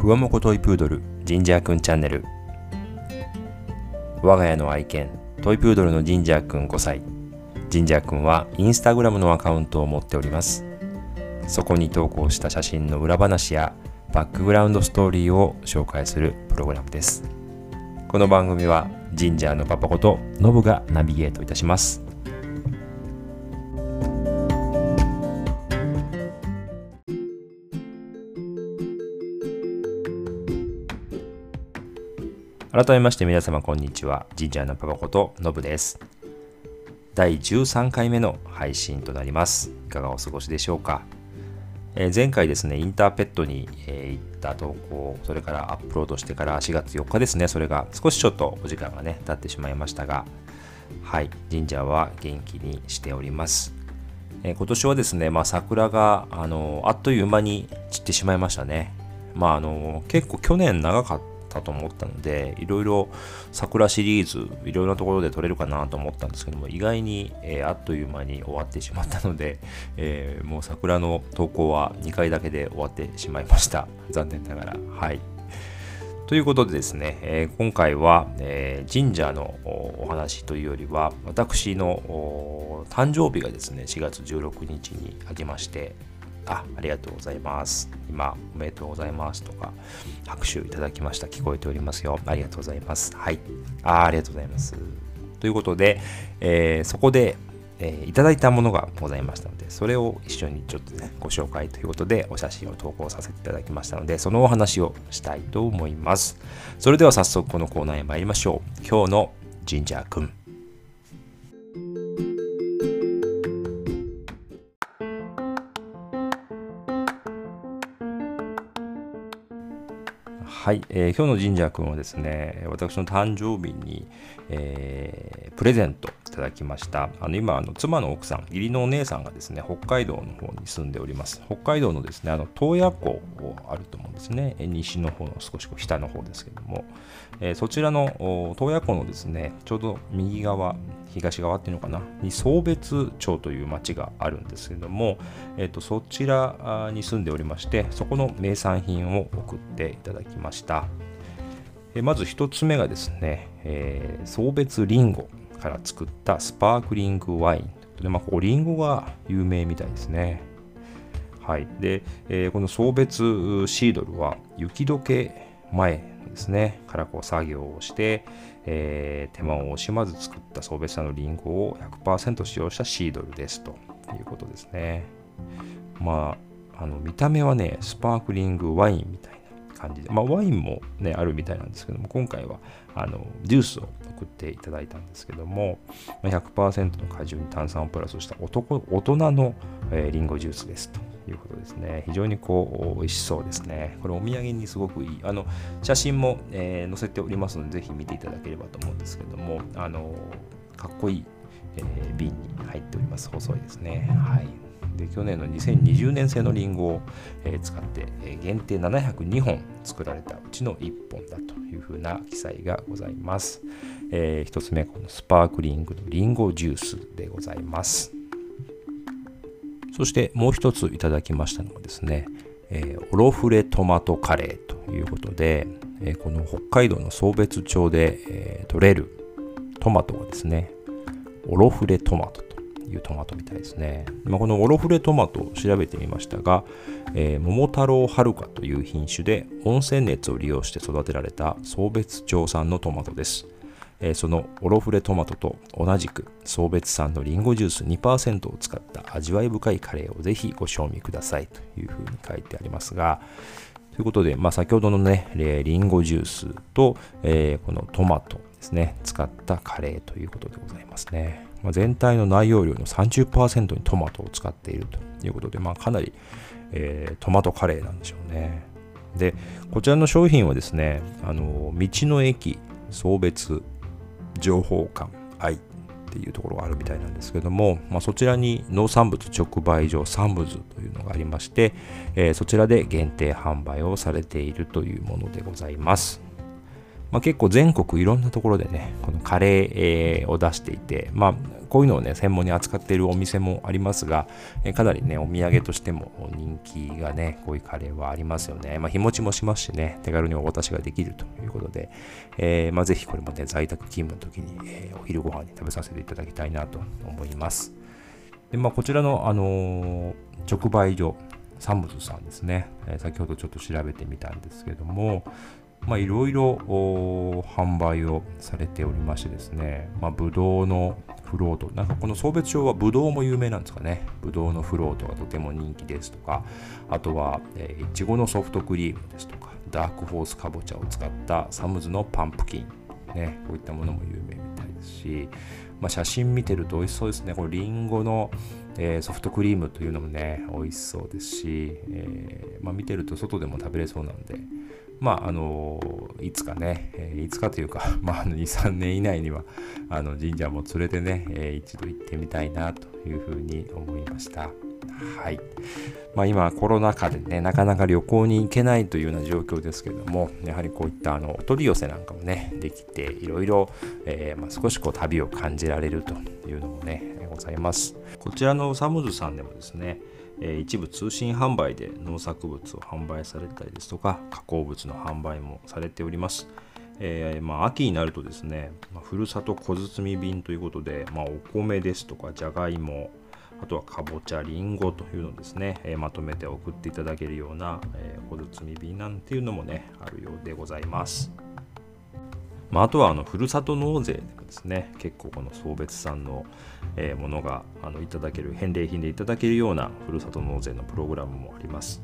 ふわもこトイプードルジンジャーくんチャンネル。我が家の愛犬トイプードルのジンジャーくん5歳ジンジャーくんはインスタグラムのアカウントを持っております。そこに投稿した写真の裏話やバックグラウンドストーリーを紹介するプログラムです。この番組はジンジャーのパパことノブがナビゲートいたします。改めまして皆様こんにちは。ジンジャーのパパことノブです。第13回目の配信となります。いかがお過ごしでしょうか、えー、前回ですね、インターペットに、えー、行った投稿、それからアップロードしてから4月4日ですね、それが少しちょっとお時間がね、経ってしまいましたが、はい、ジンジャーは元気にしております。えー、今年はですね、まあ、桜があのあっという間に散ってしまいましたね。まあ、あの結構去年長かったたたと思ったので、いろいろ桜シリーズ、いろいろなところで撮れるかなと思ったんですけども、意外に、えー、あっという間に終わってしまったので、えー、もう桜の投稿は2回だけで終わってしまいました。残念ながら。はい。ということでですね、えー、今回は、えー、神社のお話というよりは、私の誕生日がですね、4月16日にありまして、あ、ありがとうございます。今、おめでとうございますとか、拍手いただきました。聞こえておりますよ。ありがとうございます。はい。あありがとうございます。ということで、えー、そこで、えー、いただいたものがございましたので、それを一緒にちょっとね、ご紹介ということで、お写真を投稿させていただきましたので、そのお話をしたいと思います。それでは早速このコーナーへ参りましょう。今日のジンジャーくん。はい、えー、今日の神社君はですね、私の誕生日に、えー、プレゼントいただきました。あの今あの、妻の奥さん、義理のお姉さんがですね、北海道の方に住んでおります。北海道のですね、あの洞爺湖あると思うんですね、西の方の少し北の方ですけども、えー、そちらの洞爺湖のですね、ちょうど右側、東側っていうのかな、に送別町という町があるんですけども、えーと、そちらに住んでおりまして、そこの名産品を送っていただきました。まず1つ目がですね、えー、送別リンゴから作ったスパークリングワインということで、まあ、ここリンゴが有名みたいですね。はい。で、えー、この送別シードルは雪解け前ですね、からこう作業をして、えー、手間を惜しまず作った送別者のリンゴを100%使用したシードルですということですね。まあ、あの見た目はね、スパークリングワインみたい感じで、まあ、ワインもね、あるみたいなんですけども、今回はあのジュースを送っていただいたんですけども、100%の果汁に炭酸をプラスした男大人の、えー、リンゴジュースですということですね。非常にこう美味しそうですね。これお土産にすごくいい。あの写真も、えー、載せておりますので、ぜひ見ていただければと思うんですけども、あのかっこいい、えー、瓶に入っております。細いですね。はい。で去年の2020年製のリンゴを、えー、使って、えー、限定702本作られたうちの1本だというふうな記載がございます。えー、1つ目、このスパークリングのリンゴジュースでございます。そしてもう一ついただきましたのがですね、えー、オロフレトマトカレーということで、えー、この北海道の送別町で、えー、取れるトマトがですね、オロフレトマトいうトマトみたいですね。まあ、このオロフレトマトを調べてみましたが、えー、桃太郎はるかという品種で温泉熱を利用して育てられた送別町産のトマトです。えそのオロフレトマトと同じく送別産のリンゴジュース2%を使った味わい深いカレーをぜひご賞味くださいというふうに書いてありますが、ということで、まあ、先ほどのね、リンゴジュースと、えー、このトマトですね、使ったカレーということでございますね。まあ、全体の内容量の30%にトマトを使っているということで、まあ、かなり、えー、トマトカレーなんでしょうね。で、こちらの商品はですね、あの道の駅送別情報館愛っていうところがあるみたいなんですけども、まあ、そちらに農産物直売所サンブズというのがありまして、えー、そちらで限定販売をされているというものでございます。まあ、結構全国いろんなところでね、このカレー、を出していて、まあ、こういうのをね、専門に扱っているお店もありますが、かなりね、お土産としても人気がね、こういうカレーはありますよね。まあ、日持ちもしますしね、手軽にお渡しができるということで、えー、まあ、ぜひこれもね、在宅勤務の時に、えー、お昼ご飯に食べさせていただきたいなと思います。で、まあ、こちらの、あの直売所、サムズさんですね、え先ほどちょっと調べてみたんですけども、まあ、いろいろ販売をされておりましてですね、まあ、ブドウのフロート、なんかこの送別町はブドウも有名なんですかね。ブドウのフロートがとても人気ですとか、あとは、えー、いちごのソフトクリームですとか、ダークホースかぼちゃを使ったサムズのパンプキン、ね、こういったものも有名みたいですし、まあ、写真見てると美味しそうですね。これリンゴの、えー、ソフトクリームというのもね、美味しそうですし、えー、まあ、見てると外でも食べれそうなんで、まあ、あのいつかね、えー、いつかというか、まあ、2、3年以内にはあの神社も連れてね、えー、一度行ってみたいなというふうに思いました。はい。まあ、今、コロナ禍でね、なかなか旅行に行けないというような状況ですけども、やはりこういったあのお取り寄せなんかもね、できて、いろいろ、えー、まあ、少しこう旅を感じられるというのもね、ざいます。こちらのサムズさんでもですね、一部通信販売で農作物を販売されたりですとか加工物の販売もされております。えー、まあ、秋になるとですね、まあ、ふるさと小包便ということで、まあ、お米ですとかじゃがいもあとはかぼちゃりんごというのですね、えー、まとめて送っていただけるような、えー、小包便なんていうのもねあるようでございます。まあ、あとはあのふるさと納税でもですね。結構この送別産の、えものがあのいただける返礼品でいただけるようなふるさと納税のプログラムもあります、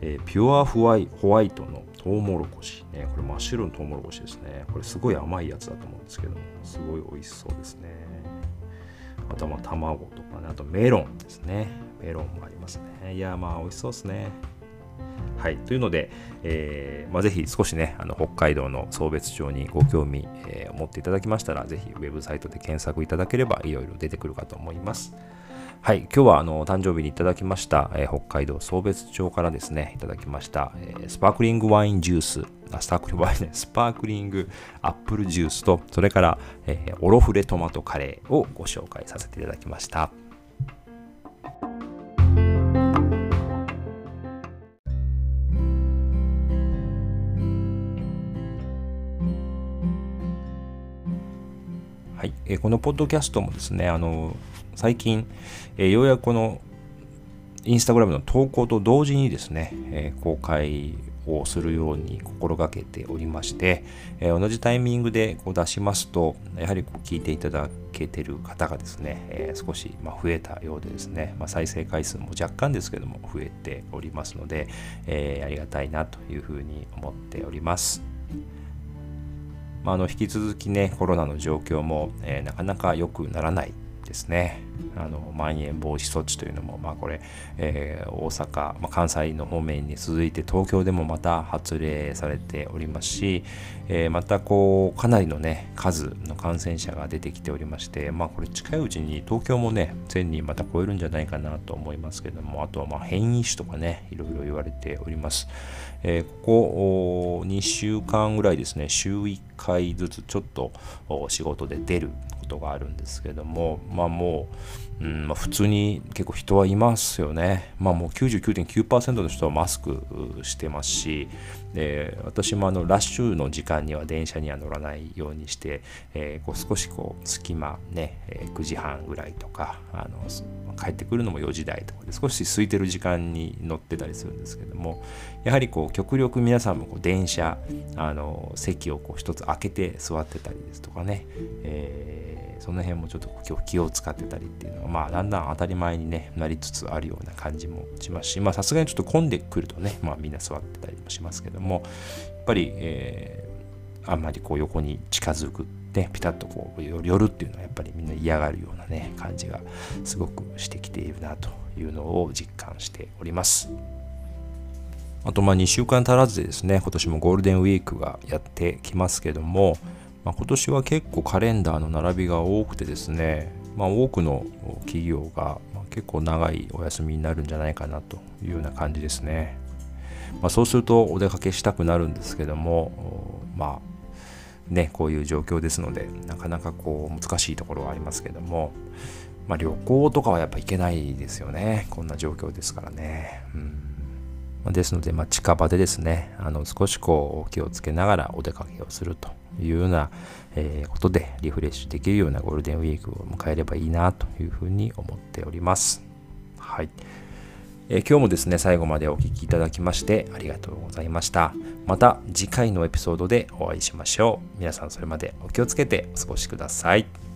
えー、ピュアホワイホワイトのトウモロコシ、ね、これ真っ白のトウモロコシですね。これすごい甘いやつだと思うんですけどもすごい美味しそうですね。あとはまあ卵とかね。あとメロンですね。メロンもありますね。いやまあ美味しそうですね。はい、というので、えーまあ、ぜひ少しね、あの北海道の送別町にご興味、えー、持っていただきましたら、ぜひウェブサイトで検索いただければいろいろ出てくるかと思います。はい、今日はあの誕生日にいただきました、えー、北海道送別町からですね、いただきました、えー、スパークリングワインジュース、あスタークリングワインね、スパークリングアップルジュースと、それから、えー、オロフレトマトカレーをご紹介させていただきました。はい、えー、このポッドキャストもですね、あの最近、えー、ようやくこのインスタグラムの投稿と同時にですね、えー、公開をするように心がけておりまして、えー、同じタイミングでこう出しますと、やはりこう聞いていただけてる方がですね、えー、少しま増えたようでですね、まあ、再生回数も若干ですけども増えておりますので、えありがたいなというふうに思っております。まあ、あの引き続きねコロナの状況も、えー、なかなか良くならないですね。あのまん延防止措置というのも、まあ、これ、えー、大阪、まあ、関西の方面に続いて東京でもまた発令されておりますし、えー、またこうかなりの、ね、数の感染者が出てきておりまして、まあ、これ近いうちに東京もね1000人また超えるんじゃないかなと思いますけどもあとはま変異種とかねいろいろ言われております。えー、ここ2週間ぐらいですね週1回ずつちょっと仕事で出ることがあるんですけどもまあもう、うんまあ、普通に結構人はいますよね。まあもう99.9%の人はマスクしてますしで私もあのラッシュの時間には電車には乗らないようにして、えー、こう少しこう隙間ね、えー、9時半ぐらいとかあの帰ってくるのも4時台とかで少し空いてる時間に乗ってたりするんですけどもやはりこう極力皆さんもこう電車あの席をこう一つ開けて座ってたりですとかね、えー、その辺もちょっと今日気を使ってたりっていうのはまあだんだん当たり前に、ね、なりつつあるような感じもしますしまさすがにちょっと混んでくるとねまあみんな座ってたりもしますけどもやっぱり、えー、あんまりこう横に近づくね、ピタッとこう寄るっていうのはやっぱりみんな嫌がるようなね感じがすごくしてきているなというのを実感しております。あとまあ2週間足らずでですね、今年もゴールデンウィークがやってきますけども、まあ、今年は結構カレンダーの並びが多くてですね、まあ、多くの企業が結構長いお休みになるんじゃないかなというような感じですね。まあ、そうするとお出かけしたくなるんですけども、まあね、こういう状況ですので、なかなかこう難しいところはありますけども、まあ、旅行とかはやっぱ行けないですよね。こんな状況ですからね。うん、ですので、ま、近場でですね、あの少しこう気をつけながらお出かけをするというような、えー、ことでリフレッシュできるようなゴールデンウィークを迎えればいいなというふうに思っております。はい。えー、今日もですね、最後までお聴きいただきましてありがとうございました。また次回のエピソードでお会いしましょう。皆さんそれまでお気をつけてお過ごしください。